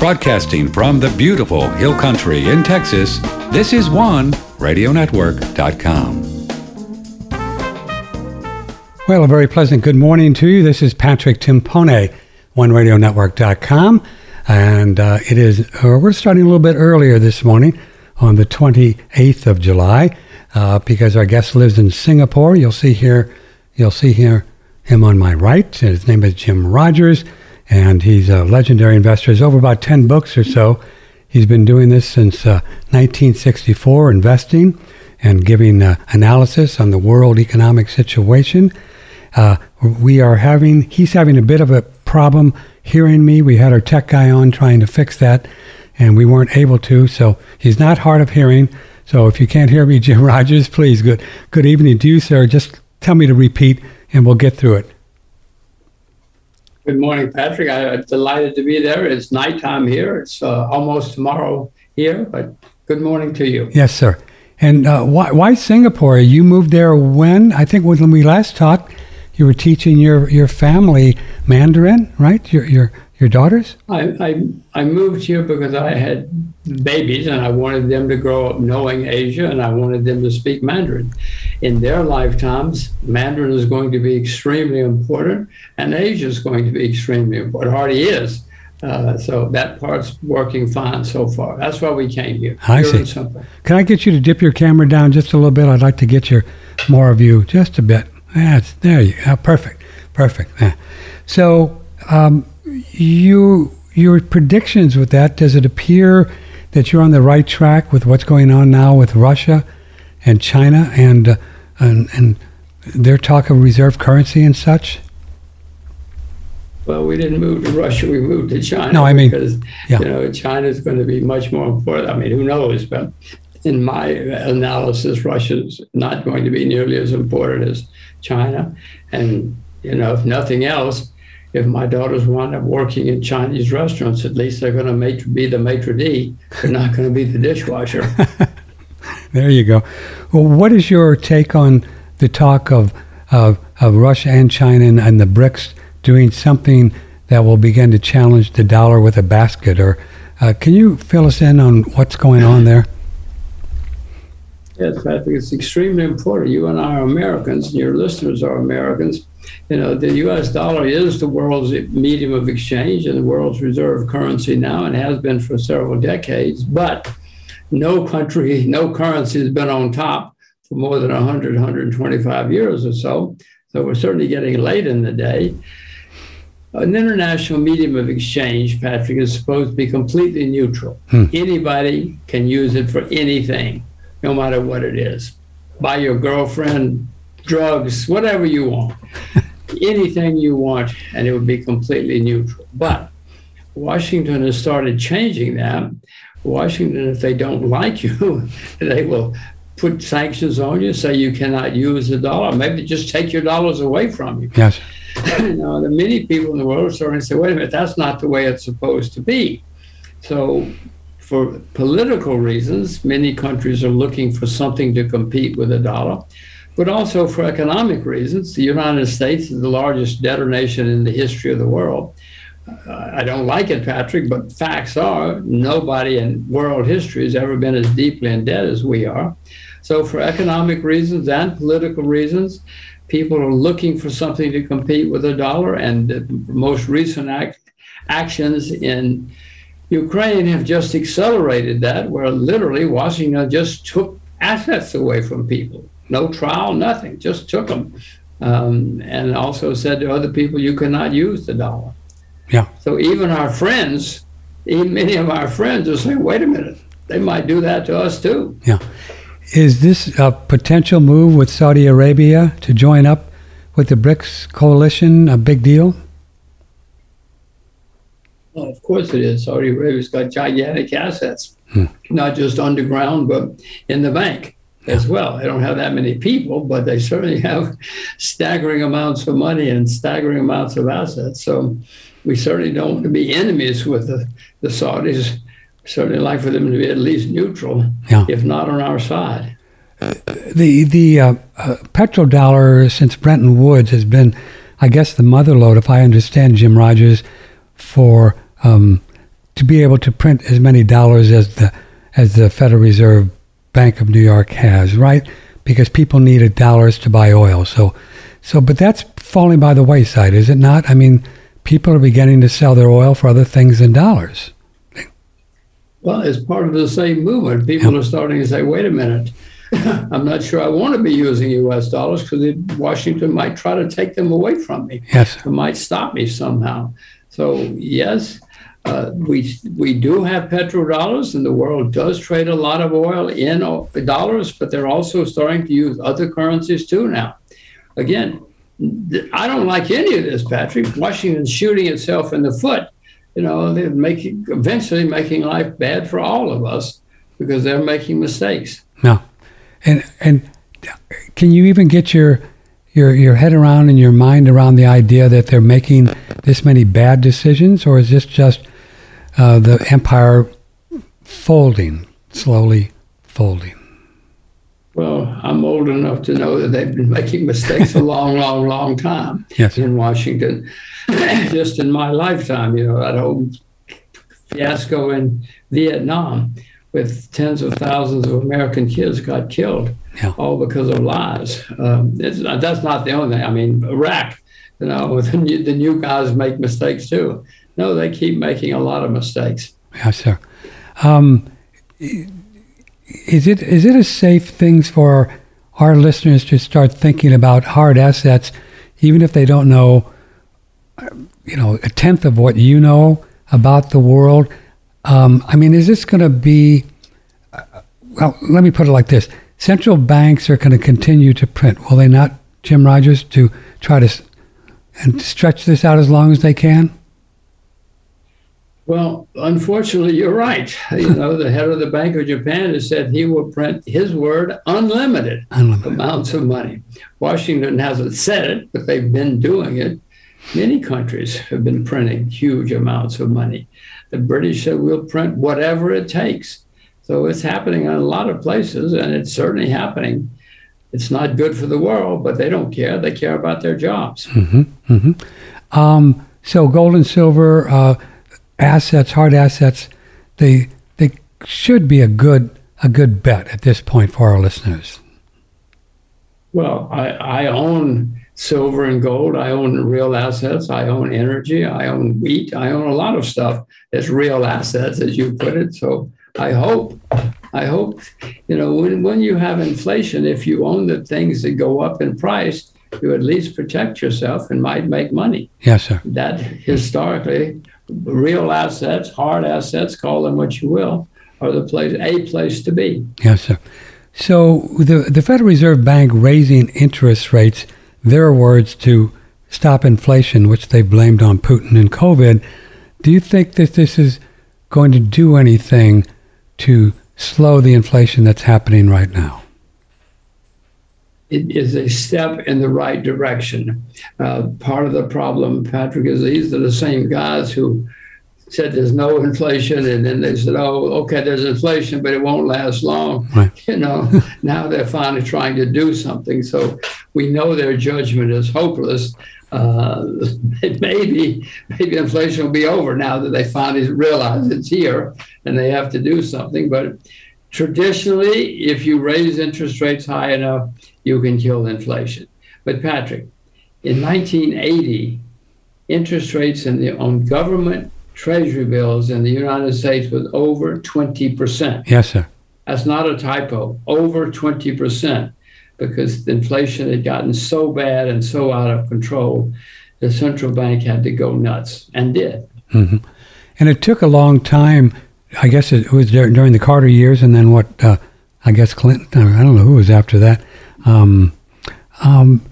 Broadcasting from the beautiful Hill Country in Texas, this is OneRadioNetwork.com. Well, a very pleasant good morning to you. This is Patrick Timpone, OneRadioNetwork.com. And uh, it is, uh, we're starting a little bit earlier this morning on the 28th of July uh, because our guest lives in Singapore. You'll see here, you'll see here him on my right. His name is Jim Rogers and he's a legendary investor. He's over about 10 books or so. He's been doing this since uh, 1964, investing and giving uh, analysis on the world economic situation. Uh, we are having, he's having a bit of a problem hearing me. We had our tech guy on trying to fix that, and we weren't able to. So he's not hard of hearing. So if you can't hear me, Jim Rogers, please, good, good evening to you, sir. Just tell me to repeat, and we'll get through it. Good morning, Patrick. I'm delighted to be there. It's nighttime here. It's uh, almost tomorrow here, but good morning to you. Yes, sir. And uh, why, why Singapore? You moved there when? I think when we last talked, you were teaching your, your family Mandarin, right? Your, your your daughters? I, I, I moved here because I had babies and I wanted them to grow up knowing Asia and I wanted them to speak Mandarin. In their lifetimes, Mandarin is going to be extremely important and Asia is going to be extremely important. It already is. Uh, so that part's working fine so far. That's why we came here. I see. Something. Can I get you to dip your camera down just a little bit? I'd like to get your more of you just a bit. That's there you go. Perfect, perfect. Yeah. So um, you your predictions with that, does it appear that you're on the right track with what's going on now with Russia and China and uh, and, and their talk of reserve currency and such? Well, we didn't move to Russia. We moved to China. No, I mean, because yeah. you know China is going to be much more important. I mean, who knows? But in my analysis, Russia is not going to be nearly as important as China. And you know, if nothing else, if my daughters wind up working in Chinese restaurants, at least they're going to make, be the maitre d'. They're not going to be the dishwasher. there you go. Well, what is your take on the talk of of, of Russia and China and, and the BRICS doing something that will begin to challenge the dollar with a basket? Or uh, can you fill us in on what's going on there? Yes, I think it's extremely important. You and I are Americans, and your listeners are Americans you know, the US dollar is the world's medium of exchange and the world's reserve currency now and has been for several decades. But no country, no currency has been on top for more than 100, 125 years or so. So we're certainly getting late in the day. An international medium of exchange, Patrick, is supposed to be completely neutral. Hmm. Anybody can use it for anything, no matter what it is. Buy your girlfriend drugs, whatever you want, anything you want, and it would be completely neutral. But Washington has started changing that. Washington, if they don't like you, they will put sanctions on you, say you cannot use the dollar, maybe just take your dollars away from you. Yes. you know, the many people in the world are starting to say, wait a minute, that's not the way it's supposed to be. So, for political reasons, many countries are looking for something to compete with the dollar but also for economic reasons. The United States is the largest debtor nation in the history of the world. I don't like it, Patrick, but facts are nobody in world history has ever been as deeply in debt as we are. So, for economic reasons and political reasons, people are looking for something to compete with the dollar. And the most recent act, actions in Ukraine have just accelerated that, where literally Washington just took assets away from people no trial, nothing, just took them. Um, and also said to other people, you cannot use the dollar. Yeah. So even our friends, even many of our friends are saying, wait a minute, they might do that to us too. Yeah. Is this a potential move with Saudi Arabia to join up with the BRICS coalition a big deal? Well, of course it is. Saudi Arabia's got gigantic assets, hmm. not just underground, but in the bank as well. They don't have that many people, but they certainly have staggering amounts of money and staggering amounts of assets. So we certainly don't want to be enemies with the, the Saudis. Certainly like for them to be at least neutral, yeah. if not on our side. The the uh, uh, petrodollar since Bretton Woods has been, I guess, the mother lode, if I understand Jim Rogers, for um, to be able to print as many dollars as the as the Federal Reserve Bank of New York has, right? Because people needed dollars to buy oil. So, so, but that's falling by the wayside, is it not? I mean, people are beginning to sell their oil for other things than dollars. Well, it's part of the same movement. People are starting to say, wait a minute, I'm not sure I want to be using US dollars because Washington might try to take them away from me. Yes. It might stop me somehow. So, yes, uh, we, we do have petrodollars, and the world does trade a lot of oil in dollars, but they're also starting to use other currencies too now. Again, I don't like any of this, Patrick. Washington's shooting itself in the foot you know, they're making eventually making life bad for all of us because they're making mistakes. No, and and can you even get your your your head around and your mind around the idea that they're making this many bad decisions, or is this just uh, the empire folding slowly, folding? Well, I'm old enough to know that they've been making mistakes a long, long, long time yes. in Washington. Just in my lifetime, you know, that whole fiasco in Vietnam with tens of thousands of American kids got killed, yeah. all because of lies. Um, that's not the only thing. I mean, Iraq, you know, the new, the new guys make mistakes too. No, they keep making a lot of mistakes. Yes, sir. Um, is it is it a safe thing for our listeners to start thinking about hard assets, even if they don't know, you know, a tenth of what you know about the world? Um, I mean, is this going to be? Uh, well, let me put it like this: central banks are going to continue to print, will they not, Jim Rogers, to try to and stretch this out as long as they can? Well, unfortunately, you're right. You know, the head of the Bank of Japan has said he will print his word unlimited, unlimited, amounts of money. Washington hasn't said it, but they've been doing it. Many countries have been printing huge amounts of money. The British said we'll print whatever it takes. So it's happening in a lot of places, and it's certainly happening. It's not good for the world, but they don't care. They care about their jobs. Mm-hmm, mm-hmm. Um, so gold and silver. Uh, assets, hard assets, they they should be a good a good bet at this point for our listeners. Well, I, I own silver and gold. I own real assets. I own energy. I own wheat. I own a lot of stuff that's real assets, as you put it. So I hope, I hope, you know, when, when you have inflation, if you own the things that go up in price, you at least protect yourself and might make money. Yes, sir. That historically real assets, hard assets, call them what you will, are the place a place to be. Yes, sir. So the the Federal Reserve Bank raising interest rates, their words to stop inflation, which they blamed on Putin and COVID. Do you think that this is going to do anything to slow the inflation that's happening right now? It is a step in the right direction. Uh, part of the problem, Patrick, is these are the same guys who said there's no inflation, and then they said, "Oh, okay, there's inflation, but it won't last long." Right. You know, now they're finally trying to do something. So we know their judgment is hopeless. Uh, maybe maybe inflation will be over now that they finally realize it's here and they have to do something. But traditionally, if you raise interest rates high enough, you can kill inflation. But Patrick, in 1980, interest rates in the, on government treasury bills in the United States was over 20%. Yes, sir. That's not a typo, over 20%, because inflation had gotten so bad and so out of control, the central bank had to go nuts and did. Mm-hmm. And it took a long time. I guess it was during the Carter years, and then what? Uh, I guess Clinton. I don't know who was after that. Um, um,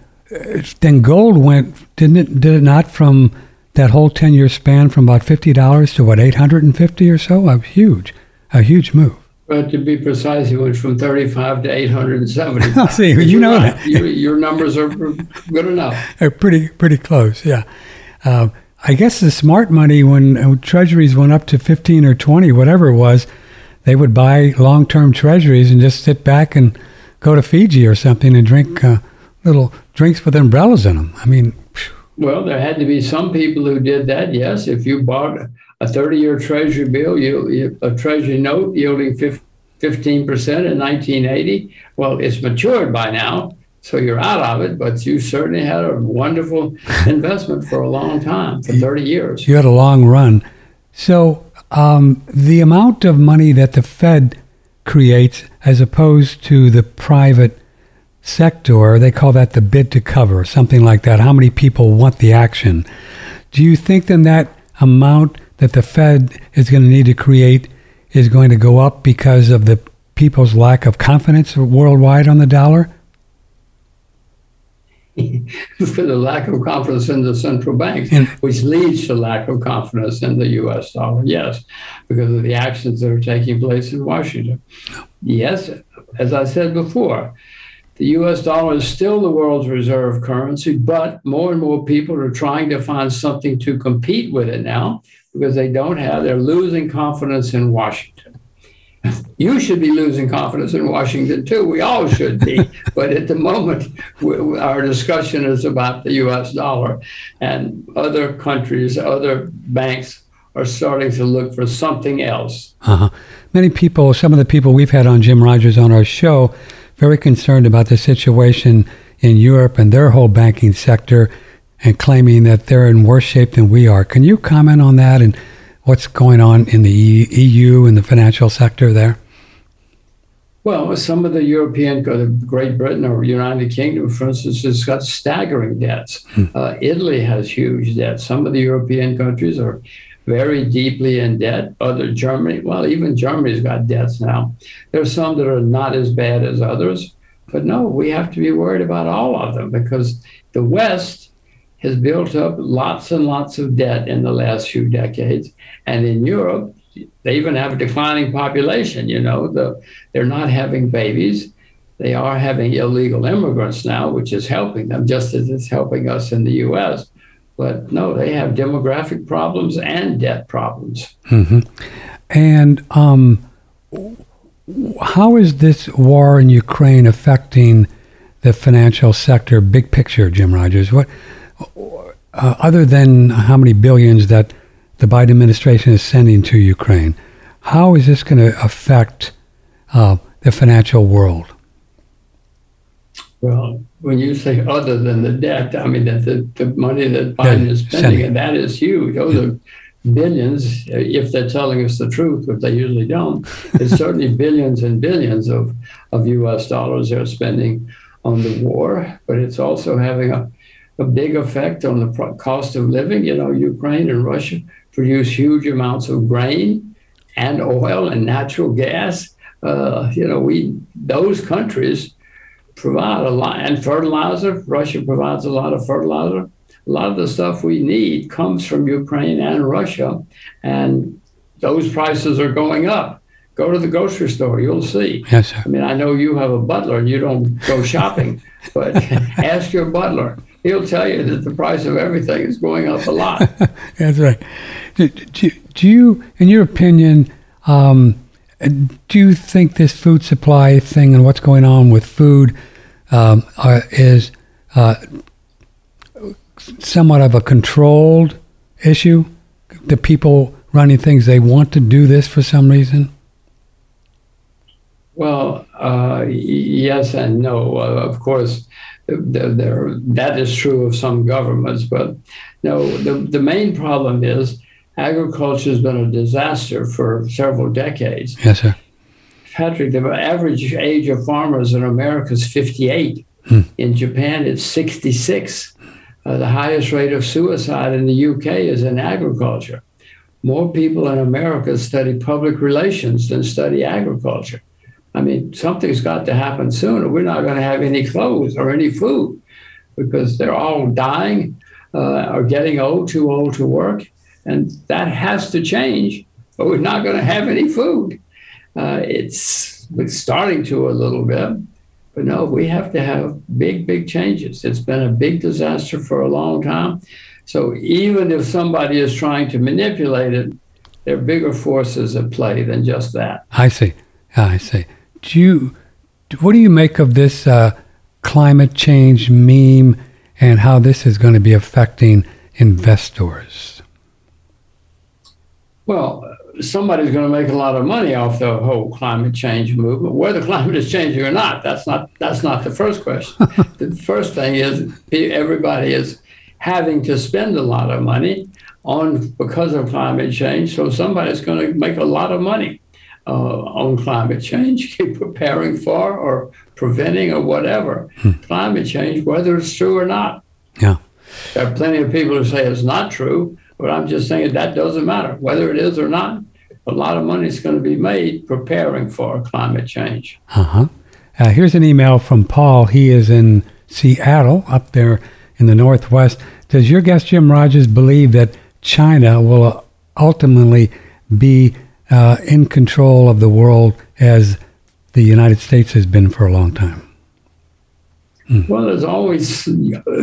then gold went, didn't it? Did it not from that whole ten year span from about fifty dollars to what eight hundred and fifty or so? A huge, a huge move. But to be precise, it went from 35 to 870. See, you You're know right. that. Your, your numbers are good enough. They're pretty, pretty close. Yeah. Uh, I guess the smart money when uh, treasuries went up to 15 or 20, whatever it was, they would buy long term treasuries and just sit back and go to Fiji or something and drink uh, little drinks with umbrellas in them. I mean, Well, there had to be some people who did that. Yes, if you bought a 30 year Treasury bill, you, a Treasury note yielding 15% in 1980. Well, it's matured by now, so you're out of it, but you certainly had a wonderful investment for a long time, for 30 years. You had a long run. So um, the amount of money that the Fed creates as opposed to the private sector, they call that the bid to cover, something like that. How many people want the action? Do you think then that amount that the Fed is going to need to create is going to go up because of the people's lack of confidence worldwide on the dollar? for the lack of confidence in the central bank, which leads to lack of confidence in the U.S. dollar. Yes, because of the actions that are taking place in Washington. Yes, as I said before, the US dollar is still the world's reserve currency, but more and more people are trying to find something to compete with it now because they don't have, they're losing confidence in Washington. You should be losing confidence in Washington too. We all should be. but at the moment, we, our discussion is about the US dollar, and other countries, other banks are starting to look for something else. Uh-huh. Many people, some of the people we've had on Jim Rogers on our show, very concerned about the situation in Europe and their whole banking sector and claiming that they're in worse shape than we are. Can you comment on that and what's going on in the EU and the financial sector there? Well, some of the European, Great Britain or United Kingdom, for instance, has got staggering debts. Hmm. Uh, Italy has huge debts. Some of the European countries are very deeply in debt. Other Germany, well, even Germany's got debts now. There's some that are not as bad as others, but no, we have to be worried about all of them because the West has built up lots and lots of debt in the last few decades, and in Europe, they even have a declining population. You know, the, they're not having babies. They are having illegal immigrants now, which is helping them, just as it's helping us in the U.S. But no, they have demographic problems and debt problems. Mm-hmm. And um, how is this war in Ukraine affecting the financial sector, big picture, Jim Rogers? What, uh, other than how many billions that the Biden administration is sending to Ukraine, how is this going to affect uh, the financial world? Well, when you say other than the debt, I mean that the, the money that Biden yeah, is spending, and that is huge. Those yeah. are billions, if they're telling us the truth, which they usually don't. It's certainly billions and billions of, of U.S. dollars they're spending on the war, but it's also having a, a big effect on the cost of living. You know, Ukraine and Russia produce huge amounts of grain and oil and natural gas. Uh, you know, we those countries provide a lot, and fertilizer. Russia provides a lot of fertilizer. A lot of the stuff we need comes from Ukraine and Russia, and those prices are going up. Go to the grocery store, you'll see. Yes, sir. I mean, I know you have a butler and you don't go shopping, but ask your butler. He'll tell you that the price of everything is going up a lot. That's right. Do, do, do, you, in your opinion, um, do you think this food supply thing and what's going on with food um, are, is uh, somewhat of a controlled issue? The people running things, they want to do this for some reason? Well, uh, yes and no. Uh, of course, that is true of some governments, but no, the, the main problem is agriculture has been a disaster for several decades. Yes, sir. Patrick, the average age of farmers in America is 58. Hmm. In Japan, it's 66. Uh, the highest rate of suicide in the UK is in agriculture. More people in America study public relations than study agriculture. I mean, something's got to happen soon, or we're not going to have any clothes or any food because they're all dying uh, or getting old, too old to work. And that has to change, or we're not going to have any food. Uh, it's, it's starting to a little bit, but no, we have to have big, big changes. It's been a big disaster for a long time. So even if somebody is trying to manipulate it, there are bigger forces at play than just that. I see. I see. Do you, what do you make of this uh, climate change meme and how this is going to be affecting investors? Well, somebody's going to make a lot of money off the whole climate change movement. Whether climate is changing or not, that's not that's not the first question. the first thing is everybody is having to spend a lot of money on because of climate change. So somebody's going to make a lot of money uh, on climate change, keep preparing for or preventing or whatever hmm. climate change, whether it's true or not. Yeah. There are plenty of people who say it's not true, but I'm just saying that doesn't matter. Whether it is or not, a lot of money is going to be made preparing for climate change. Uh-huh. Uh, here's an email from Paul. He is in Seattle, up there in the Northwest. Does your guest, Jim Rogers, believe that China will ultimately be uh, in control of the world as the United States has been for a long time? Mm. Well, there's always,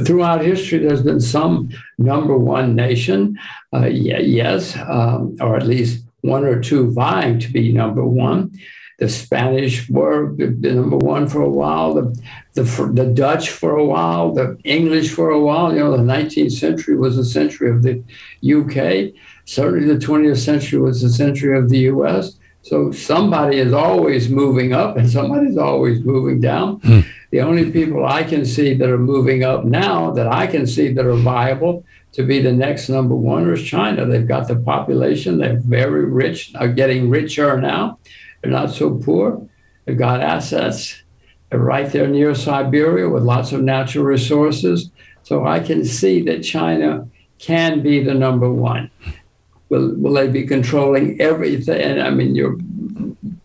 throughout history, there's been some number one nation, uh, yes, um, or at least one or two vying to be number one. The Spanish were the number one for a while, the, the, the Dutch for a while, the English for a while. You know, the 19th century was the century of the UK. Certainly, the 20th century was the century of the US. So somebody is always moving up and somebody's always moving down. Mm. The only people I can see that are moving up now that I can see that are viable to be the next number one is China. They've got the population, they're very rich, are getting richer now. They're not so poor. They've got assets. They're right there near Siberia with lots of natural resources. So I can see that China can be the number one. Will, will they be controlling everything? I mean, your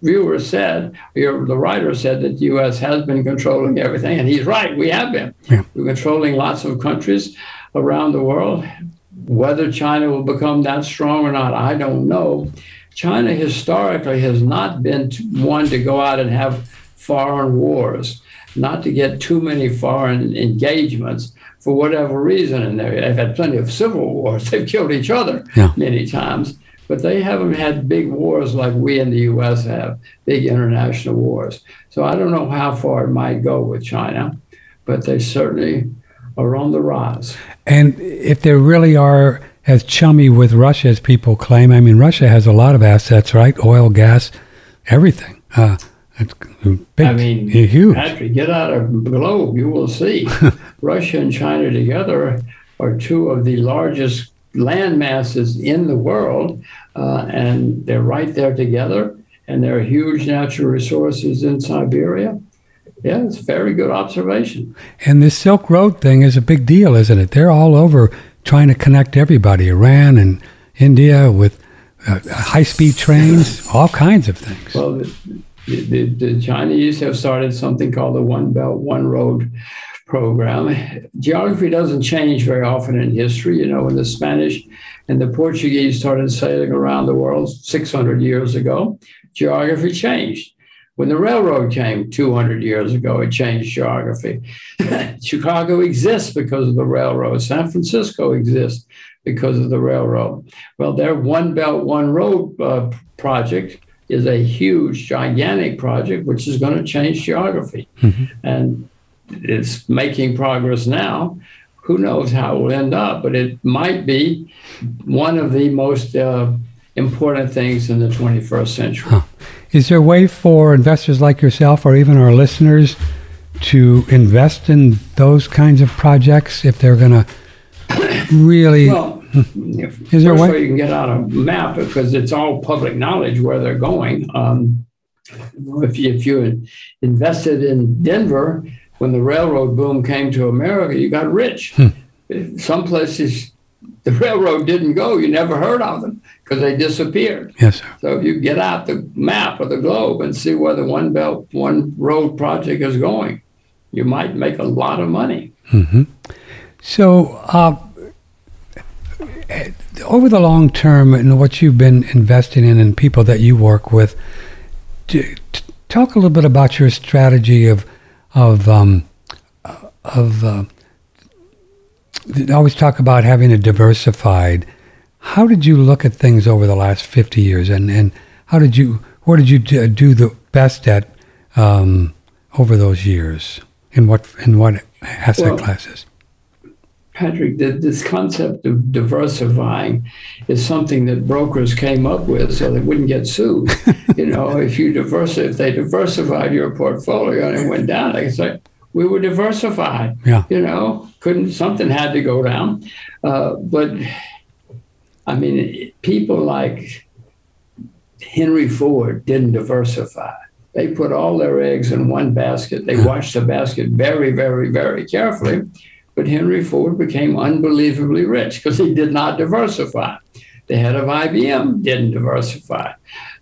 viewer said, your, the writer said that the U.S. has been controlling everything, and he's right. We have been. Yeah. We're controlling lots of countries around the world. Whether China will become that strong or not, I don't know. China historically has not been one to go out and have foreign wars, not to get too many foreign engagements for whatever reason. And they've had plenty of civil wars. They've killed each other yeah. many times, but they haven't had big wars like we in the U.S. have, big international wars. So I don't know how far it might go with China, but they certainly are on the rise. And if they really are as chummy with Russia as people claim, I mean, Russia has a lot of assets, right? Oil, gas, everything. Uh, big, I mean, huge. Patrick, get out of the globe, you will see. Russia and China together are two of the largest land masses in the world, uh, and they're right there together. And there are huge natural resources in Siberia. Yeah, it's a very good observation. And this Silk Road thing is a big deal, isn't it? They're all over trying to connect everybody, Iran and India with uh, high-speed trains, all kinds of things. Well, the, the, the, Chinese have started something called the One Belt, One Road program. Geography doesn't change very often in history. You know, when the Spanish and the Portuguese started sailing around the world 600 years ago, geography changed. When the railroad came 200 years ago, it changed geography. Chicago exists because of the railroad. San Francisco exists because of the railroad. Well, their One Belt, One Road uh, project is a huge, gigantic project which is going to change geography. Mm-hmm. And it's making progress now. Who knows how it will end up, but it might be one of the most uh, important things in the 21st century. Huh. Is there a way for investors like yourself or even our listeners to invest in those kinds of projects if they're going to really? Well, is there a way? way you can get out a map because it's all public knowledge where they're going. Um, if you, if you invested in Denver when the railroad boom came to America, you got rich. Hmm. Some places the railroad didn't go, you never heard of them because they disappeared. Yes, sir. So if you get out the map of the globe and see where the One Belt, One Road project is going, you might make a lot of money. Mm-hmm. So, uh, over the long term, and what you've been investing in and people that you work with, talk a little bit about your strategy of of um, of uh, always talk about having a diversified how did you look at things over the last 50 years and, and how did you, what did you do the best at um, over those years? In what, in what asset well, classes? Patrick, that this concept of diversifying is something that brokers came up with so they wouldn't get sued. you know, if you diversify, if they diversified your portfolio and it went down, they could say, we were diversified. Yeah. You know, couldn't something had to go down. Uh, but I mean, people like Henry Ford didn't diversify. They put all their eggs in one basket. They watched the basket very, very, very carefully. But Henry Ford became unbelievably rich because he did not diversify. The head of IBM didn't diversify.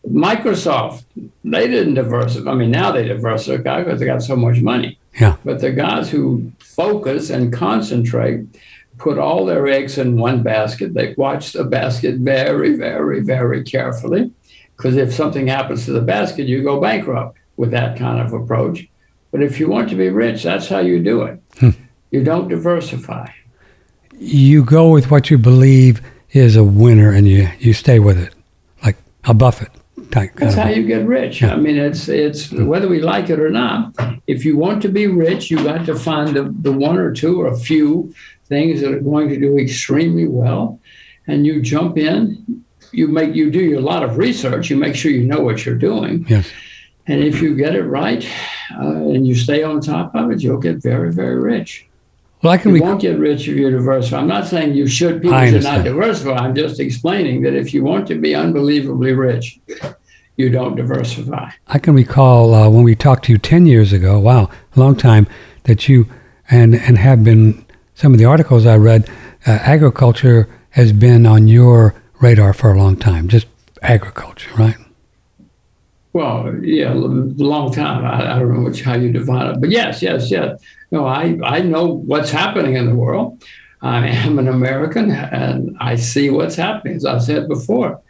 Microsoft, they didn't diversify. I mean, now they diversify because they got so much money. Yeah. But the guys who focus and concentrate put all their eggs in one basket. They watch the basket very, very, very carefully. Because if something happens to the basket, you go bankrupt with that kind of approach. But if you want to be rich, that's how you do it. Hmm. You don't diversify. You go with what you believe is a winner and you, you stay with it, like a Buffett type. That's how you get rich. Yeah. I mean, it's it's whether we like it or not. If you want to be rich, you got to find the, the one or two or a few things that are going to do extremely well, and you jump in. You make you do a lot of research. You make sure you know what you're doing, Yes. and if you get it right, uh, and you stay on top of it, you'll get very very rich. Well, I can You rec- won't get rich if you diversify. I'm not saying you should. People should not diversify. I'm just explaining that if you want to be unbelievably rich, you don't diversify. I can recall uh, when we talked to you 10 years ago, wow, a long time, that you, and, and have been, some of the articles I read, uh, agriculture has been on your radar for a long time, just agriculture, right? Well, yeah, a long time. I, I don't know which, how you define it, but yes, yes, yes. No, I, I know what's happening in the world. I am an American and I see what's happening. As I said before,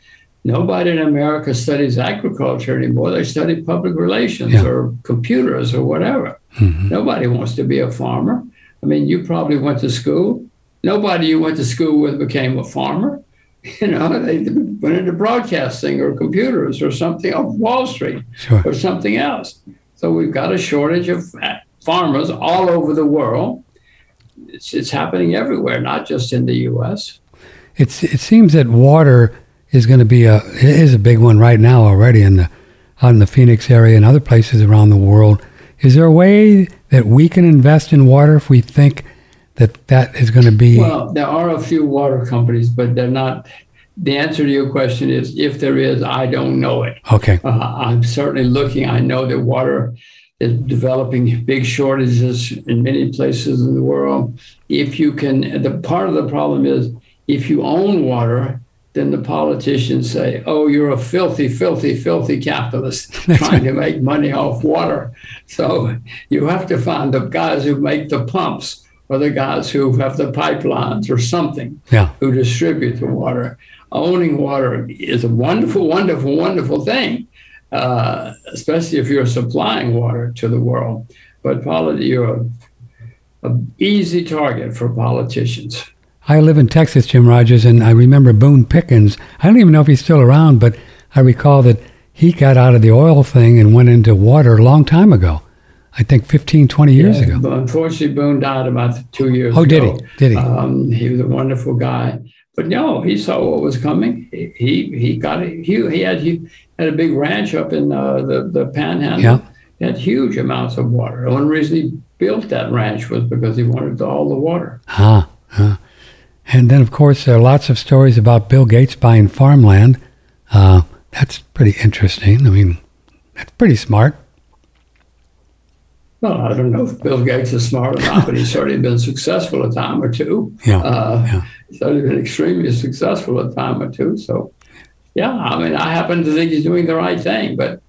nobody in America studies agriculture anymore. They study public relations Yeah. or computers or whatever. Mhm. Nobody wants to be a farmer. I mean, you probably went to school. Nobody you went to school with became a farmer. You know, they went into broadcasting or computers or something off Wall Street Sure. or something else. So we've got a shortage of farmers all over the world. It's, it's happening everywhere, not just in the U.S. It's, it seems that water is going to be a, it is a big one right now already in the, out in the Phoenix area and other places around the world. Is there a way that we can invest in water if we think that that is going to be, Well, there are a few water companies, but they're not. The answer to your question is if there is, I don't know it. okay, Uh, I'm certainly looking. I know that water is developing big shortages in many places in the world. If you can, the part of the problem is if you own water, then the politicians say, "Oh, you're a filthy, filthy, filthy capitalist trying to make money off water." So you have to find the guys who make the pumps or the guys who have the pipelines or something yeah, who distribute the water. Owning water is a wonderful, wonderful, wonderful thing, uh, especially if you're supplying water to the world. But politi- you're a, a easy target for politicians. I live in Texas, Jim Rogers, and I remember Boone Pickens. I don't even know if he's still around, but I recall that he got out of the oil thing and went into water a long time ago. I think 15, 20 years Yeah, ago. But unfortunately, Boone died about two years Oh, ago. did he? Did he? Um, he was a wonderful guy. But no, he saw what was coming. He he, got it. He, he had he had a big ranch up in uh, the the Panhandle. Yeah. He had huge amounts of water. The one reason he built that ranch was because he wanted all the water. Ah, ah. And then, of course, there are lots of stories about Bill Gates buying farmland. Uh, that's pretty interesting. I mean, that's pretty smart. Well, I don't know if Bill Gates is smart or not, but he's certainly been successful a time or two. Yeah, Uh, yeah. He's certainly been extremely successful a time or two. So, yeah, I mean, I happen to think he's doing the right thing, but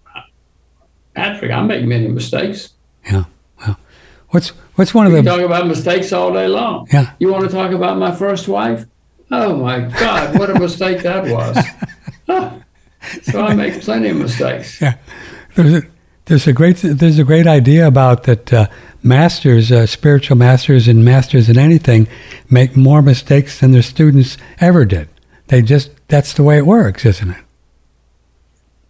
Patrick, I make many mistakes. yeah. Well, what's what's one of We the talk about mistakes all day long. yeah? You want to talk about my first wife? Oh my God, what a mistake that was. So I make plenty of mistakes. Yeah, there's a there's a great there's a great idea about that uh, masters, uh, spiritual masters, and masters in anything make more mistakes than their students ever did. They just that's the way it works, isn't it?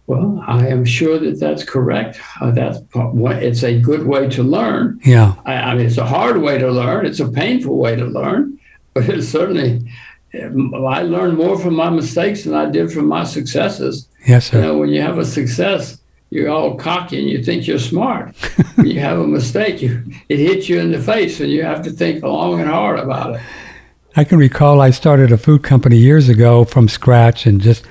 Well, I am sure that that's correct. Uh, that's what- it's a good way to learn. Yeah, I, I mean, it's a hard way to learn. It's a painful way to learn. but it certainly, I learned more from my mistakes than I did from my successes. Yes, sir. You know, when you have a success, you're all cocky and you think you're smart. you have a mistake, you, it hits you in the face and you have to think long and hard about it. I can recall I started a food company years ago from scratch and just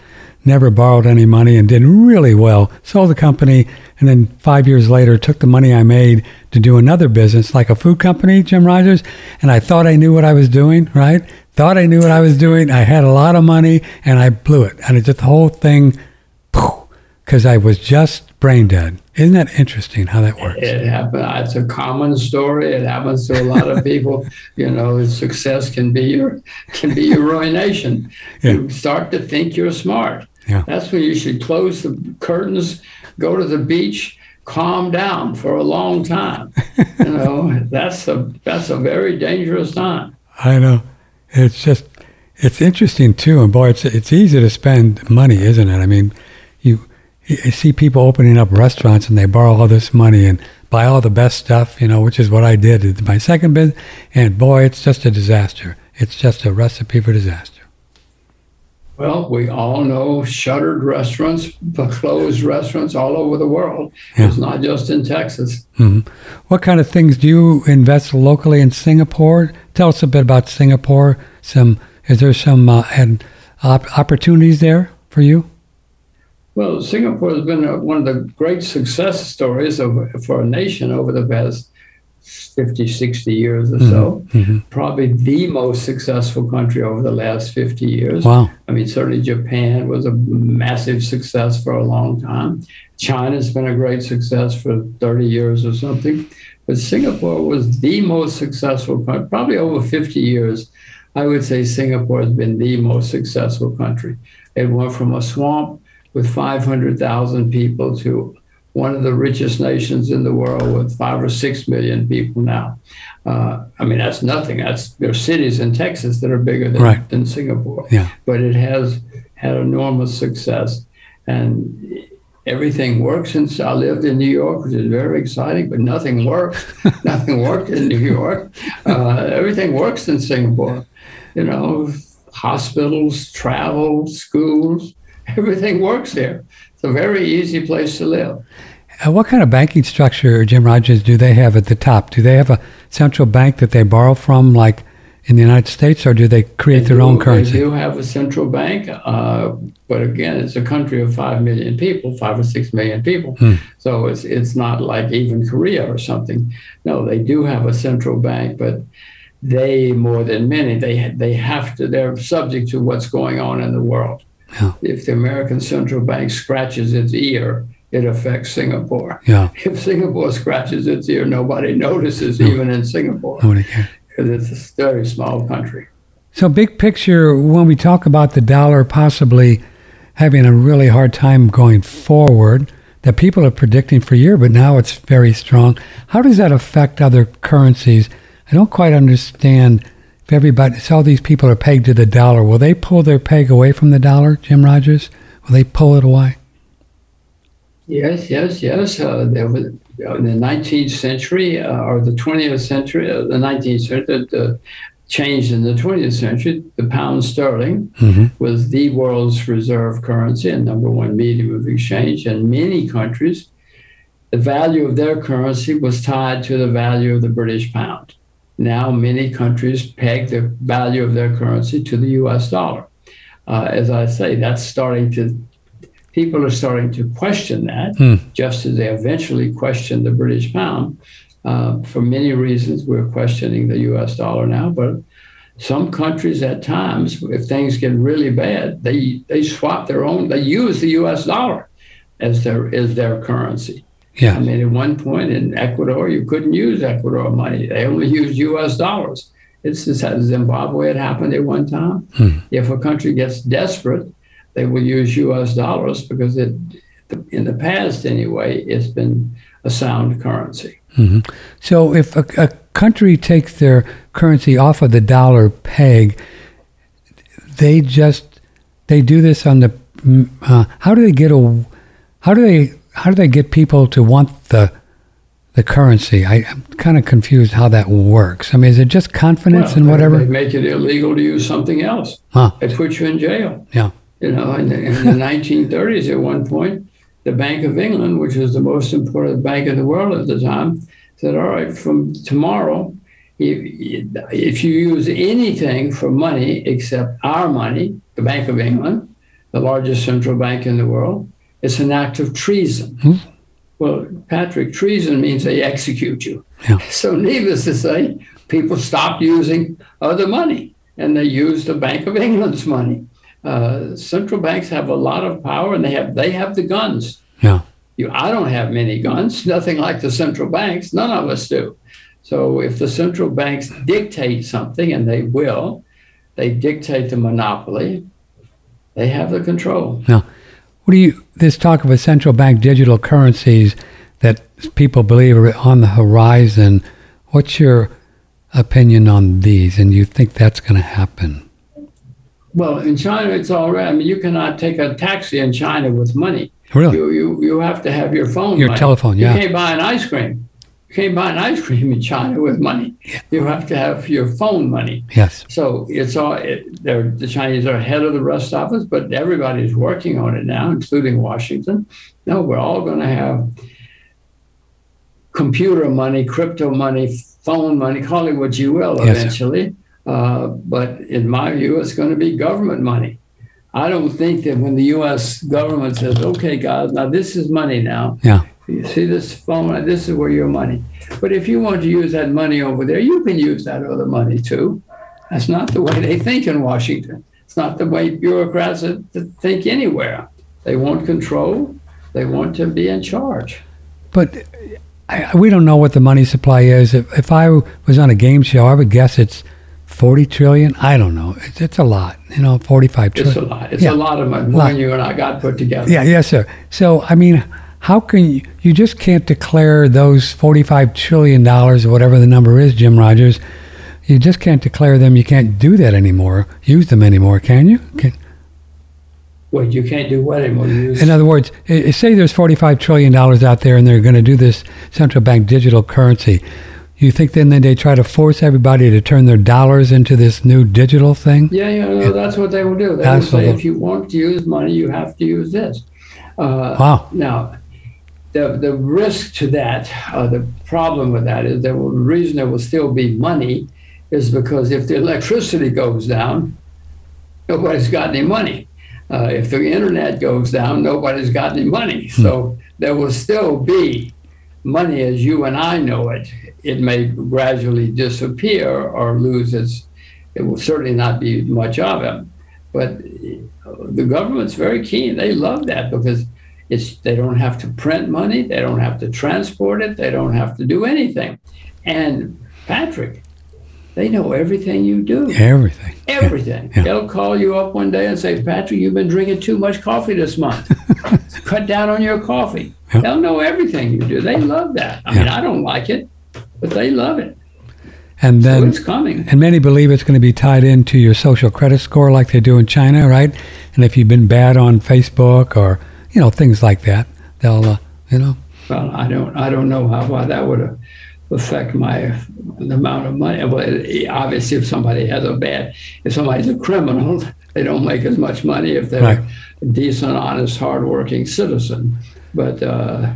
never borrowed any money and did really well. Sold the company and then five years later took the money I made to do another business like a food company, Jim Rogers, and I thought I knew what I was doing, right? Thought I knew what I was doing. I had a lot of money and I blew it. And it just the whole thing because I was just brain dead. Isn't that interesting how that works? It happens. It's a common story. It happens to a lot of people. you know, success can be your can be your ruination. Yeah. You start to think you're smart. Yeah. That's when you should close the curtains, go to the beach, calm down for a long time. you know, that's a that's a very dangerous time. I know. It's just it's interesting too, and boy, it's it's easy to spend money, isn't it? I mean, you see people opening up restaurants and they borrow all this money and buy all the best stuff, you know, which is what I did in my second business. And boy, it's just a disaster. It's just a recipe for disaster. Well, we all know shuttered restaurants, closed restaurants all over the world. Yeah. It's not just in Texas. Mm-hmm. What kind of things do you invest locally in Singapore? Tell us a bit about Singapore. Some is there some uh, and opportunities there for you? Well, Singapore has been one of the great success stories of, for a nation over the past 50, 60 years or mm-hmm. so. Mm-hmm. Probably the most successful country over the last 50 years. Wow. I mean, certainly Japan was a massive success for a long time. China's been a great success for 30 years or something. But Singapore was the most successful country, probably over 50 years. I would say Singapore has been the most successful country. It went from a swamp with 500,000 people to one of the richest nations in the world with five or six million people now. Uh, I mean, that's nothing. That's there are cities in Texas that are bigger than, right. than Singapore. Yeah. But it has had enormous success, and everything works. And I lived in New York, which is very exciting, but nothing works. nothing worked in New York. Uh, everything works in Singapore. You know, hospitals, travel, schools everything works there. It's a very easy place to live. Uh, what kind of banking structure, Jim Rogers, do they have at the top? Do they have a central bank that they borrow from, like in the United States, or do they create they their do, own currency? They do have a central bank, uh, but again, it's a country of five million people, five or six million people. Hmm. So it's it's not like even Korea or something. No, they do have a central bank, but they more than many they they have to they're subject to what's going on in the world. Yeah. If the American Central Bank scratches its ear, it affects Singapore. Yeah. If Singapore scratches its ear, nobody notices, no. even in Singapore. Nobody cares. Because it's a very small country. So, big picture, when we talk about the dollar possibly having a really hard time going forward, that people are predicting for a year, but now it's very strong. How does that affect other currencies? I don't quite understand if everybody, if all these people are pegged to the dollar, will they pull their peg away from the dollar, Jim Rogers? Will they pull it away? Yes, yes, yes. Uh, there was, uh, in the 19th century uh, or the 20th century, uh, the 19th century, the change in the 20th century, the pound sterling mm-hmm. was the world's reserve currency and number one medium of exchange. In many countries, the value of their currency was tied to the value of the British pound now many countries peg the value of their currency to the US dollar. Uh, as I say, that's starting to, people are starting to question that, hmm. just as they eventually questioned the British pound. Uh, for many reasons, we're questioning the US dollar now, but some countries at times, if things get really bad, they, they swap their own, they use the US dollar as their, as their currency. Yeah. I mean, at one point in Ecuador, you couldn't use Ecuador money. They only used U.S. dollars. It's just how Zimbabwe had happened at one time. Hmm. If a country gets desperate, they will use U.S. dollars because it, in the past anyway, it's been a sound currency. Mm-hmm. So if a, a, country takes their currency off of the dollar peg, they just they do this on the. Uh, how do they get a? How do they how do they get people to want the the currency. I, am kind of confused how that works. I mean, is it just confidence Well, and they- whatever? They make it illegal to use something else. Huh. They put you in jail. Yeah. You know, in the, in the 1930s, at one point, the Bank of England, which was the most important bank in the world at the time, said, "All right, from tomorrow, if, if you use anything for money except our money, the Bank of England, the largest central bank in the world, it's an act of treason." Hmm. Well, Patrick, treason means they execute you. Yeah. So, needless to say, people stopped using other money and they used the Bank of England's money. Uh, central banks have a lot of power and they have they have the guns. Yeah. You, I don't have many guns, nothing like the central banks. None of us do. So if the central banks dictate something, and they will, they dictate the monopoly. They have the control. What do you, this talk of a central bank digital currencies that people believe are on the horizon, what's your opinion on these? And you think that's going to happen? Well, in China, it's all right. I mean, you cannot take a taxi in China with money. Really? You you, you have to have your phone. Your money. telephone, yeah. You can't buy an ice cream. You can't buy an ice cream in China with money. You have to have your phone money. Yes. So it's all it, they're, the Chinese are ahead of the rest of us, but everybody's working on it now, including Washington. No, we're all going to have computer money, crypto money, phone money, call it what you will Yes, eventually. Uh, but in my view, it's going to be government money. I don't think that when the U.S. government says, "Okay, guys, now this is money now," Yeah. You see this phone, this is where your money. But if you want to use that money over there, you can use that other money too. That's not the way they think in Washington. It's not the way bureaucrats think anywhere. They want control. They want to be in charge. But I, we don't know what the money supply is. If, if I was on a game show, I would guess it's 40 trillion. I don't know. It's, it's a lot, you know, 45 It's a lot. It's Yeah. a lot of money. Lot. than you and I got put together. Yeah, yes, sir. So, I mean, how can you, you just can't declare those $45 trillion or whatever the number is, Jim Rogers. You just can't declare them. You can't do that anymore, use them anymore, can you? Can, Well, you can't do what anymore. Use, in other words, say there's $45 trillion out there and they're going to do this central bank digital currency. You think then they try to force everybody to turn their dollars into this new digital thing? yeah, yeah, no, that's what they will do. They will say, if you want to use money, you have to use this. Uh, Wow. Now, the, the risk to that, uh, the problem with that is that the reason there will still be money is because if the electricity goes down, nobody's got any money. Uh, if the internet goes down, nobody's got any money. So there will still be money as you and I know it. It may gradually disappear or lose its, it will certainly not be much of it. But the government's very keen. They love that because it's they don't have to print money, they don't have to transport it, they don't have to do anything. And Patrick, they know everything you do. Everything. Everything. Yeah. They'll call you up one day and say, Patrick, you've been drinking too much coffee this month. Cut down on your coffee. Yeah. They'll know everything you do. They love that. I mean, I don't like it, but they love it. And So then it's coming. And many believe it's going to be tied into your social credit score like they do in China, right? And if you've been bad on Facebook or, you know, things like that, they'll, uh, you know, Well, I don't, I don't know how why that would affect my the amount of money. Well, it- obviously, if somebody has a bad, if somebody's a criminal, they don't make as much money if they're Right. a decent, honest, hardworking citizen. But uh,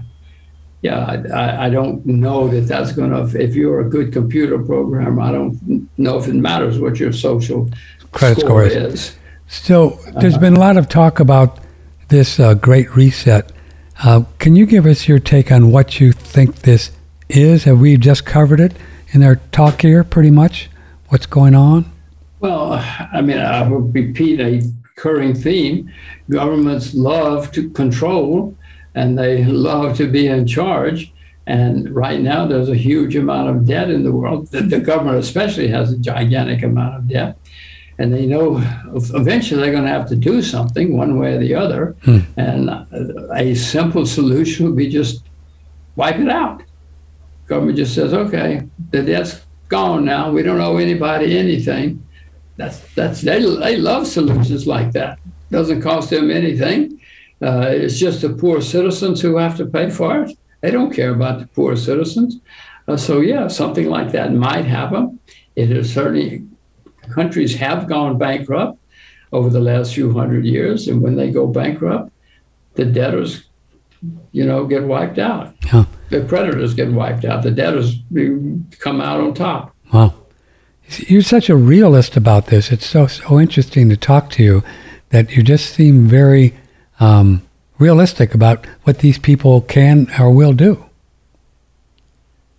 yeah, I, I- don't know that that's going to. If you're a good computer programmer, I don't know if it matters what your social Credit score score is. is. So there's been a lot of talk about this uh, great reset. Uh, can you give us your take on what you think this is? Have we just covered it in our talk here, pretty much? What's going on? Well, I mean, I would repeat a recurring theme. Governments love to control and they love to be in charge. And right now, there's a huge amount of debt in the world. The, the government, especially, has a gigantic amount of debt. And they know eventually they're going to have to do something one way or the other. Hmm. And a simple solution would be just wipe it out. Government just says, okay, the debt's gone now. We don't owe anybody anything. That's that's they, they love solutions like that. Doesn't cost them anything. Uh, it's just the poor citizens who have to pay for it. They don't care about the poor citizens. Uh, so, yeah, something like that might happen. It is certainly, countries have gone bankrupt over the last few hundred years. And when they go bankrupt, the debtors, you know, get wiped out. Yeah. The creditors get wiped out. The debtors come out on top. Wow. You're such a realist about this. It's so, so interesting to talk to you that you just seem very um, realistic about what these people can or will do.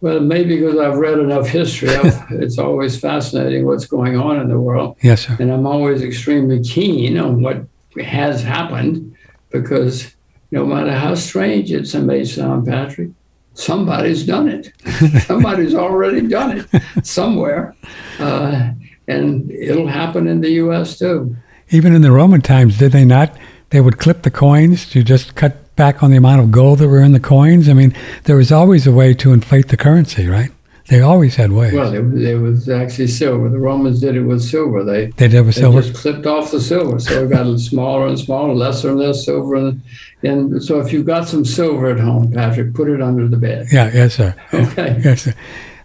Well, maybe because I've read enough history. it's always fascinating what's going on in the world. Yes, sir. And I'm always extremely keen on what has happened because no matter how strange it may sound, Patrick, somebody's done it. somebody's already done it somewhere. Uh, and it'll happen in the U.S. too. Even in the Roman times, did they not? They would clip the coins to just cut back on the amount of gold that were in the coins? I mean, there was always a way to inflate the currency, right? They always had ways. Well, it, it was actually silver. The Romans did it with silver. They they did with they silver. just clipped off the silver, so it got smaller and smaller, lesser and less silver. And, and so, if you've got some silver at home, Patrick, put it under the bed. Yeah, yes, sir. Okay. Yes, sir.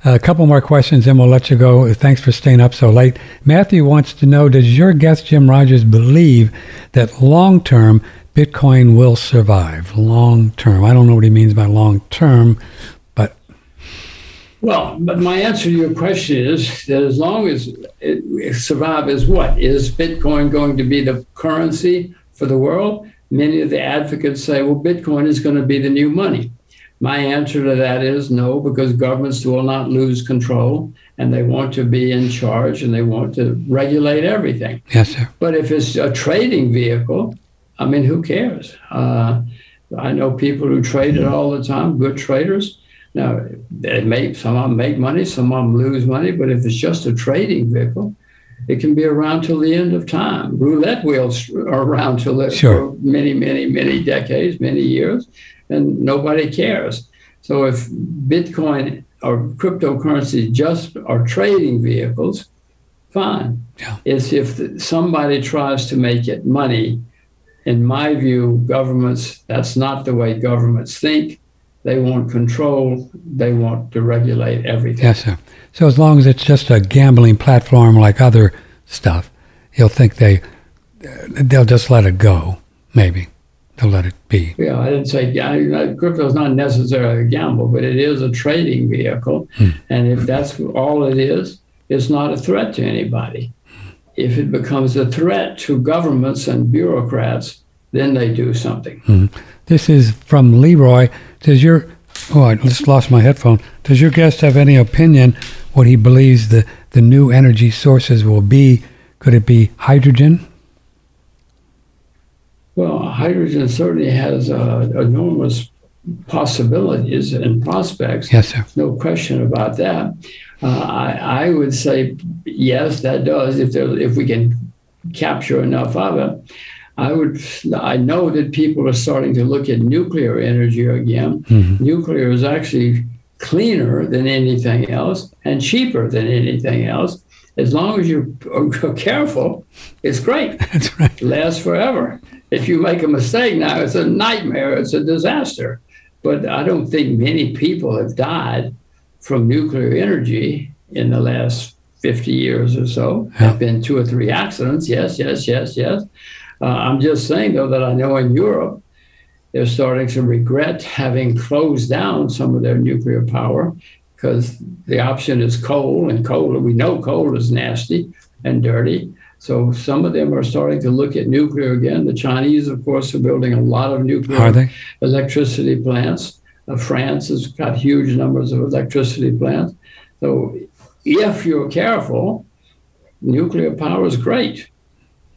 A couple more questions, and we'll let you go. Thanks for staying up so late. Matthew wants to know Does your guest, Jim Rogers, believe that long term Bitcoin will survive? Long term. I don't know what he means by long term, but. Well, but my answer to your question is that as long as it, it survive is what? Is Bitcoin going to be the currency for the world? Many of the advocates say, well, Bitcoin is going to be the new money. My answer to that is no, because governments will not lose control and they want to be in charge and they want to regulate everything. Yes, sir. But if it's a trading vehicle, I mean, who cares? Uh, I know people who trade it all the time, good traders. Now, they make some of them make money, some of them lose money, but if it's just a trading vehicle, it can be around till the end of time. Roulette wheels are around till the, sure. for many, many, many decades, many years and nobody cares. So if Bitcoin or cryptocurrency just are trading vehicles, fine. Yeah. It's if somebody tries to make it money. In my view, governments, that's not the way governments think. They want control. They want to regulate everything. Yes, sir. So as long as it's just a gambling platform like other stuff, he'll think they they'll just let it go, maybe to let it be. Yeah, I didn't say crypto is not necessarily a gamble, but it is a trading vehicle. Hmm. And if that's all it is, it's not a threat to anybody. If it becomes a threat to governments and bureaucrats, then they do something. Hmm. This is from Leroy. Does your oh, I just lost my headphone. Does your guest have any opinion what he believes the, the new energy sources will be? Could it be hydrogen? Well, hydrogen certainly has uh, enormous possibilities and prospects. Yes, sir. No question about that. Uh, I, I would say yes, that does. If there, if we can capture enough of it, I would. I know that people are starting to look at nuclear energy again. Mm-hmm. Nuclear is actually cleaner than anything else and cheaper than anything else. As long as you're careful, it's great. That's right. It lasts forever if you make a mistake now, it's a nightmare, it's a disaster. But I don't think many people have died from nuclear energy in the last 50 years or so. Yeah. Have been two or three accidents. Yes, yes, yes, yes. Uh, I'm just saying, though, that I know in Europe, they're starting to regret having closed down some of their nuclear power because the option is coal, and coal, we know coal is nasty and dirty. So some of them are starting to look at nuclear again. The Chinese, of course, are building a lot of nuclear electricity plants. Uh, France has got huge numbers of electricity plants. So if you're careful, nuclear power is great.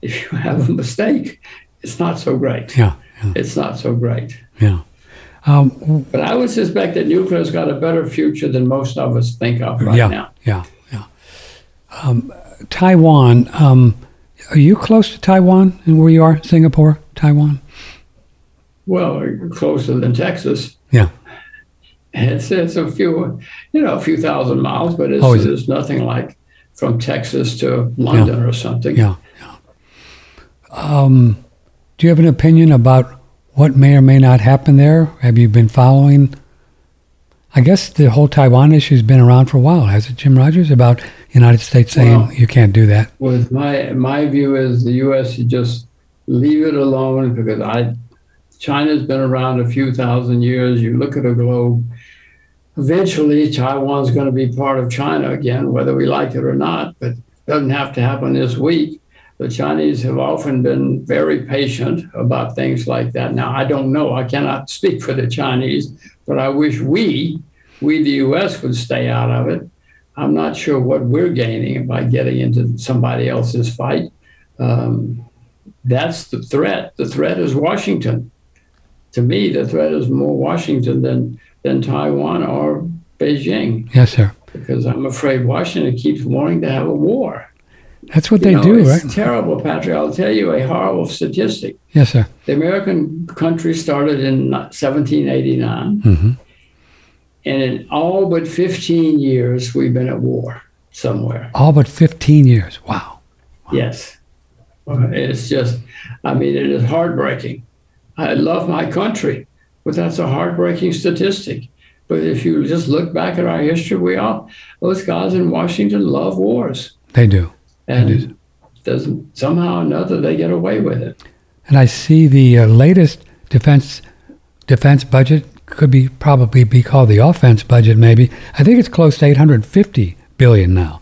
If you have a mistake, it's not so great. Yeah. yeah. It's not so great. Yeah. Um, but I would suspect that nuclear's got a better future than most of us think of right yeah, now. Yeah, yeah. Um, Taiwan. Um, are you close to Taiwan and where you are, Singapore, Taiwan? Well, closer than Texas. Yeah. It's, it's a few, you know, a few thousand miles, but it's, oh, it's nothing like from Texas to London yeah. or something. Yeah. yeah. Um, do you have an opinion about what may or may not happen there? Have you been following I guess the whole Taiwan issue has been around for a while, has it, Jim Rogers? About the United States saying Well- you can't do that. With my my view is the U.S. should just leave it alone because I China's been around a few thousand years. You look at a globe. Eventually, Taiwan's going to be part of China again, whether we like it or not. But it doesn't have to happen this week. The Chinese have often been very patient about things like that. Now, I don't know. I cannot speak for the Chinese, but I wish we, we the U.S., would stay out of it. I'm not sure what we're gaining by getting into somebody else's fight. Um, that's the threat. The threat is Washington. To me, the threat is more Washington than than Taiwan or Beijing, Yes, sir. because I'm afraid Washington keeps wanting to have a war. That's what You they know, do, right? Terrible, Patrick. I'll tell you a horrible statistic. Yes, sir. The American country started in 1789, hmm and in all but 15 years, we've been at war somewhere. All but 15 years. Wow. Yes. Uh, It's just, I mean, it is heartbreaking. I love my country, but that's a heartbreaking statistic. But if you just look back at our history, we all, those guys in Washington love wars. They do. And doesn't, somehow or another, they get away with it. And I see the uh, latest defense defense budget could be probably be called the offense budget. Maybe I think it's close to 850 billion now.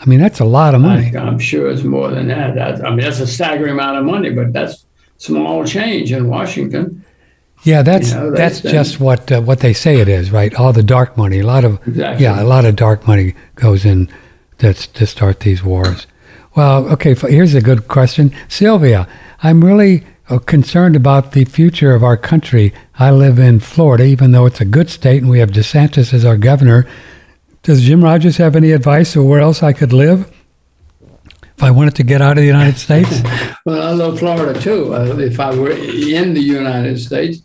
I mean, that's a lot of money. I, I'm sure it's more than that. That- I mean, that's a staggering amount of money, but that's small change in Washington. Yeah, that's You know, that's just what uh, what they say it is, right? All the dark money, a lot of Exactly. yeah, a lot of dark money goes in that's to start these wars. Well, okay, here's a good question, Sylvia. I'm really uh, concerned about the future of our country. I live in Florida, even though it's a good state and we have DeSantis as our governor. Does Jim Rogers have any advice of where else I could live if I wanted to get out of the United States? Well, I love Florida too. Uh, if I were in the United States,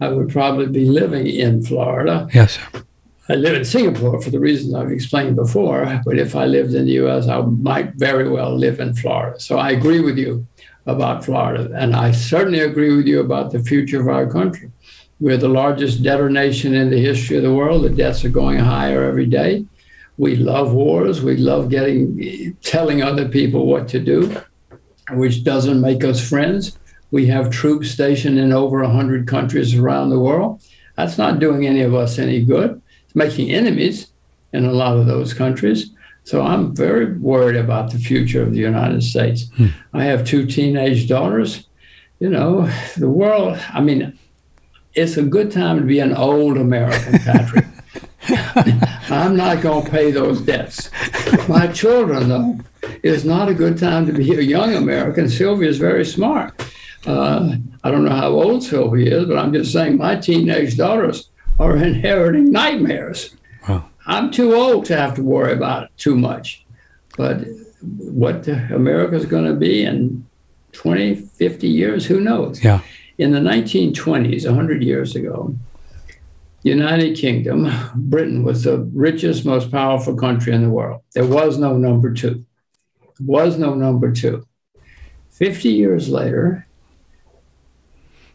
I would probably be living in Florida. yes, sir. I live in Singapore for the reasons I've explained before, but if I lived in the US, I might very well live in Florida. So I agree with you about Florida. And I certainly agree with you about the future of our country. We're the largest debtor nation in the history of the world. The debts are going higher every day. We love wars. We love getting telling other people what to do, which doesn't make us friends. We have troops stationed in over 100 countries around the world. That's not doing any of us any good. Making enemies in a lot of those countries. So I'm very worried about the future of the United States. I have two teenage daughters. You know, the world, I mean, it's a good time to be an old American, Patrick. I'm not going to pay those debts. My children, though, it's not a good time to be a young American. Sylvia's very smart. Uh, I don't know how old Sylvia is, but I'm just saying my teenage daughters are inheriting nightmares. Wow. I'm too old to have to worry about it too much. But what America's going to be in 20, 50 years, who knows? Yeah. In the 1920s, 100 years ago, United Kingdom, Britain was the richest, most powerful country in the world. There was no number two. There Was no number two. 50 years later,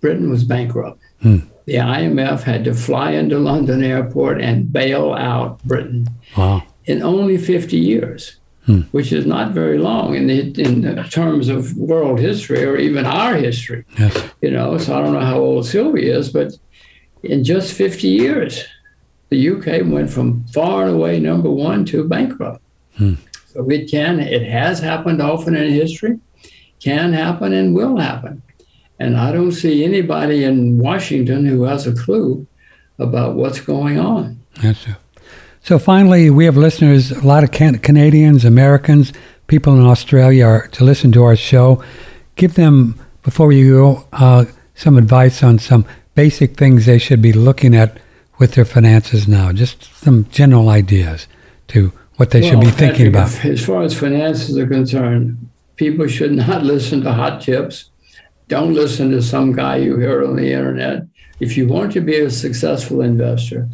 Britain was bankrupt. Hmm. The IMF had to fly into London airport and bail out Britain Wow. in only 50 years, Hmm. which is not very long in, the, in the terms of world history or even our history Yes. you know, so I don't know how old Sylvie is, but in just 50 years, the UK went from far and away number one to bankrupt. Hmm. So it can, it has happened often in history, can happen and will happen. And I don't see anybody in Washington who has a clue about what's going on. Yes, sir. So finally, we have listeners, a lot of can- Canadians, Americans, people in Australia are to listen to our show. Give them, before you go, uh, some advice on some basic things they should be looking at with their finances now. Just some general ideas to what they should be thinking Patrick, about. As far as finances are concerned, people should not listen to hot tips. Don't listen to some guy you hear on the internet. If you want to be a successful investor,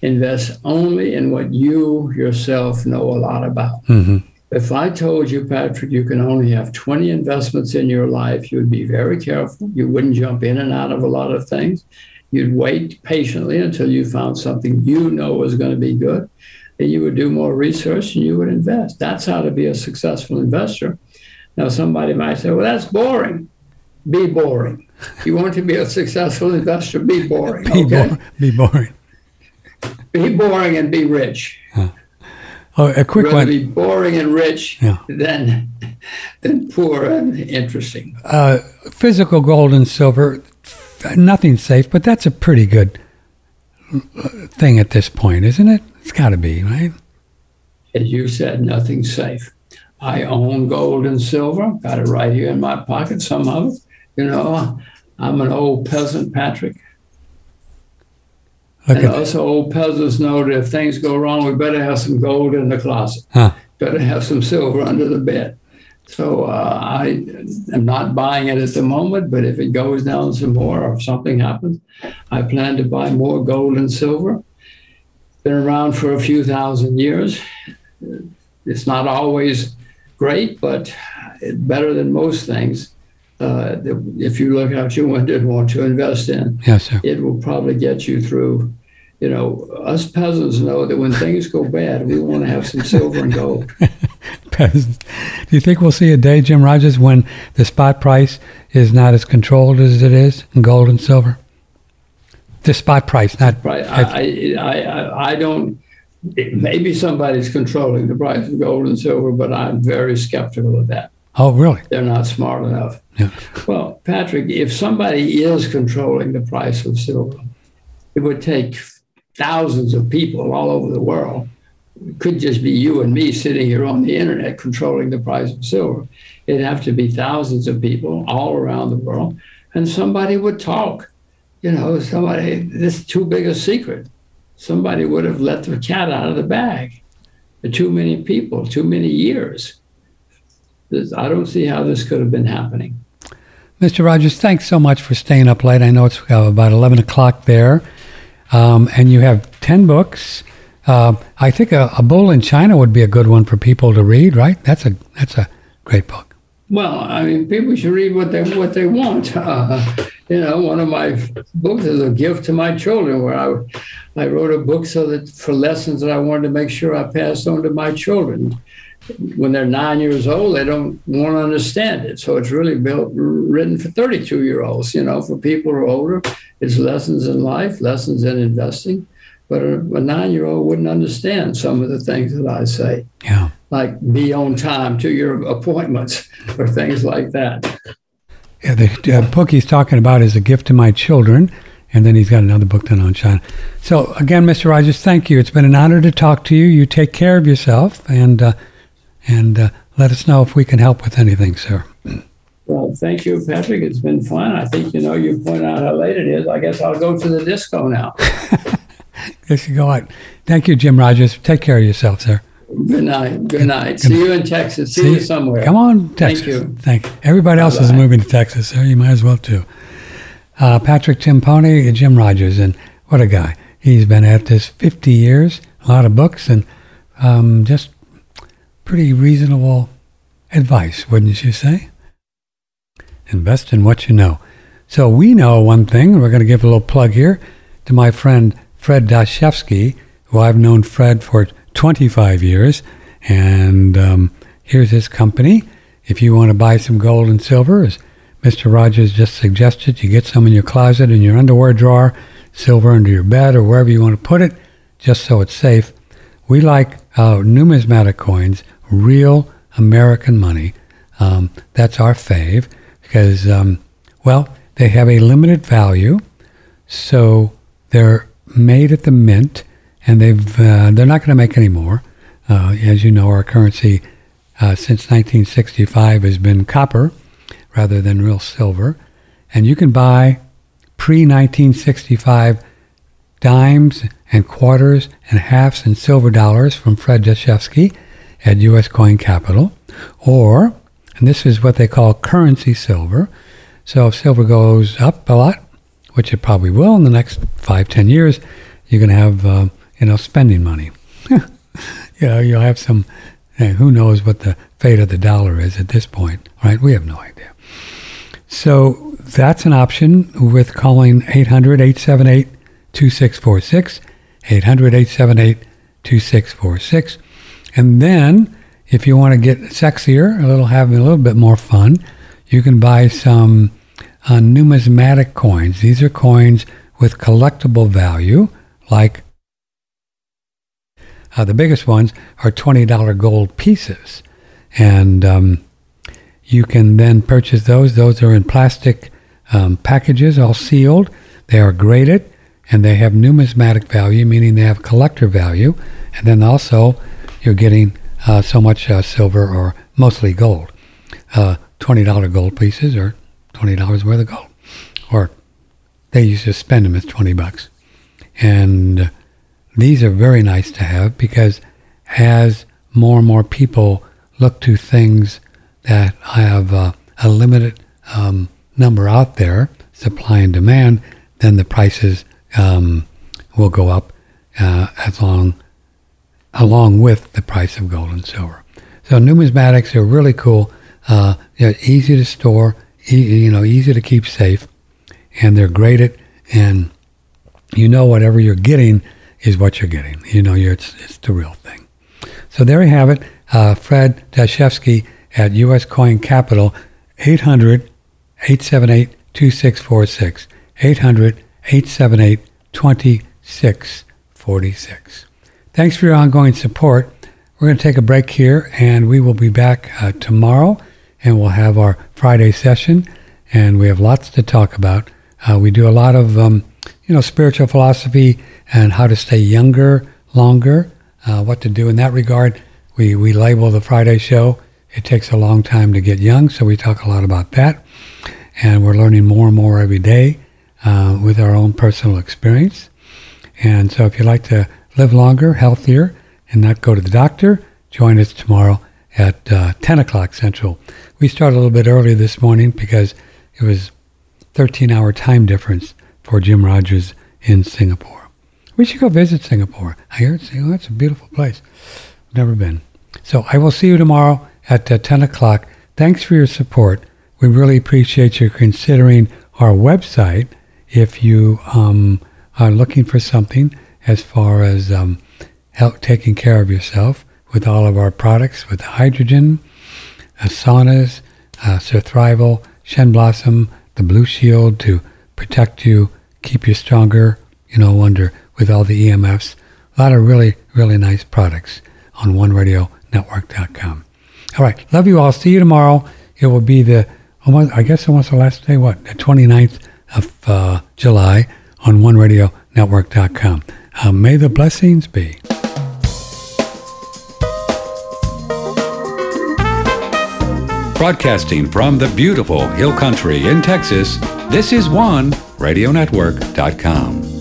invest only in what you yourself know a lot about. hmm If I told you, Patrick, you can only have 20 investments in your life, you would be very careful. You wouldn't jump in and out of a lot of things. You'd wait patiently until you found something you know was going to be good. And you would do more research and you would invest. That's how to be a successful investor. Now, somebody might say, well, that's boring. Be boring. You want to be a successful investor, be boring. Be, okay? bo- be boring. Be boring and be rich. Oh, a quick Rather one. be boring and rich Yeah. than, than poor and interesting. Uh, physical gold and silver, nothing safe, but that's a pretty good uh, thing at this point, isn't it? It's got to be, right? As you said, nothing's safe. I own gold and silver, got it right here in my pocket, some of it. You know, I'm an old peasant, Patrick. Look And also, old peasants know that if things go wrong, we better have some gold in the closet. Huh. Better have some silver under the bed. So uh, I am not buying it at the moment, but if it goes down some more or if something happens, I plan to buy more gold and silver. Been around for a few thousand years. It's not always great, but it's better than most things. Uh, if you look out your window and want to invest in Yes, sir. it will probably get you through. You know, us peasants know that when things go bad, we want to have some silver and gold. Peasants. Do you think we'll see a day, Jim Rogers, when the spot price is not as controlled as it is in gold and silver? The spot price, not Right? I, I, I, I don't. Maybe somebody's controlling the price of gold and silver, but I'm very skeptical of that. Oh, really? They're not smart enough. Yeah. Well, Patrick, if somebody is controlling the price of silver, it would take thousands of people all over the world. It could just be you and me sitting here on the internet controlling the price of silver. It'd have to be thousands of people all around the world, and somebody would talk. You know, somebody, this is too big a secret. Somebody would have let the cat out of the bag. Too many people, too many years. This- I don't see how this could have been happening. Mr. Rogers, thanks so much for staying up late. I know it's uh, about 11 o'clock there. Um, and you have 10 books. Uh, I think a, a Bull in China would be a good one for people to read, right? That's a, that's a great book. Well, I mean, people should read what they what they want. Uh, you know, one of my books is a gift to my children, where I I wrote a book so that for lessons that I wanted to make sure I passed on to my children. When they're nine years old, they don't want to understand it. So it's really built written for 32 year olds. You know, for people who are older, it's lessons in life, lessons in investing. But a, a nine year old wouldn't understand some of the things that I say Yeah. like be on time to your appointments or things like that. Yeah, the uh, book he's talking about is A Gift to My Children, and then he's got another book done on China. So, again, Mr. Rogers, thank you. It's been an honor to talk to you. You take care of yourself, and, uh, and uh, let us know if we can help with anything, sir. Well, thank you, Patrick. It's been fun. I think you know you point out how late it is. I guess I'll go to the disco now. Yes, you go on. Thank you, Jim Rogers. Take care of yourself, sir. Good night. Good night. See you in Texas. See, you somewhere. Come on, Texas. you. Thank you. Everybody else is Bye-bye. moving to Texas, so you might as well too. Uh, Patrick Timpone, Jim Rogers, and what a guy. He's been at this 50 years, a lot of books, and um, just pretty reasonable advice, wouldn't you say? Invest in what you know. So we know one thing, and we're going to give a little plug here to my friend Fred Dashevsky, who I've known Fred for 25 years, and um, here's his company. If you want to buy some gold and silver, as Mr. Rogers just suggested, you get some in your closet, in your underwear drawer, silver under your bed, or wherever you want to put it, just so it's safe. We like uh, numismatic coins, real American money. Um, that's our fave because, um, well, they have a limited value, so they're made at the mint, and they've uh, they're not going to make any more. Uh, as you know, our currency uh, since 1965 has been copper rather than real silver, and you can buy pre 1965 dimes and quarters and halves and silver dollars from Fred Dashevsky at U.S. Coin Capital, or, and this is what they call currency silver. So if silver goes up a lot, which it probably will in the next five, ten years, you're going to have, uh, you know, spending money. you know, you'll have some, eh, who knows what the fate of the dollar is at this point, right? We have no idea. So that's an option with calling 800 878 2646. 800 878 2646. And then, if you want to get sexier, a little having a little bit more fun, you can buy some uh, numismatic coins. These are coins with collectible value, like uh, the biggest ones are $20 gold pieces. And um, you can then purchase those. Those are in plastic um, packages, all sealed. They are graded and they have numismatic value, meaning they have collector value. And then also, you're getting uh, so much uh, silver or mostly gold. Uh, $20 gold pieces or $20 worth of gold. Or they used to spend them as 20 bucks. And these are very nice to have because as more and more people look to things that have uh, a limited um, number out there, supply and demand, then the prices um, will go up uh, as long along with the price of gold and silver. So numismatics are really cool. Uh, they're easy to store, e- you know, easy to keep safe, and they're graded. And you know, whatever you're getting is what you're getting. You know, it's it's the real thing. So there you have it. Uh, Fred Dashevsky at U.S. Coin Capital, 800 878 2646. 800 878 2646. Thanks for your ongoing support. We're going to take a break here and we will be back uh, tomorrow and we'll have our Friday session and we have lots to talk about. Uh, we do a lot of, um, you know, spiritual philosophy and how to stay younger, longer, uh, what to do in that regard. We, we label the Friday show. It takes a long time to get young, so we talk a lot about that. And we're learning more and more every day uh, with our own personal experience. And so if you'd like to live longer, healthier, and not go to the doctor, join us tomorrow at uh, 10 o'clock Central. We started a little bit early this morning because it was 13 hour time difference for Jim Rogers in Singapore. We should go visit Singapore. I heard it's, oh, it's a beautiful place. Never been. So I will see you tomorrow at uh, 10 o'clock. Thanks for your support. We really appreciate you considering our website if you um, are looking for something as far as um, help taking care of yourself with all of our products with the hydrogen, uh, saunas, uh, Surthrival, Shen Blossom, the Blue Shield to protect you, keep you stronger, you know, under with all the EMFs. A lot of really, really nice products on OneRadioNetwork.com. All right. Love you all. See you tomorrow. It will be the, almost, I guess almost the last day, what, the 29th of uh, July on OneRadioNetwork.com. Uh, may the blessings be. Broadcasting from the beautiful Hill Country in Texas, this is OneRadioNetwork.com.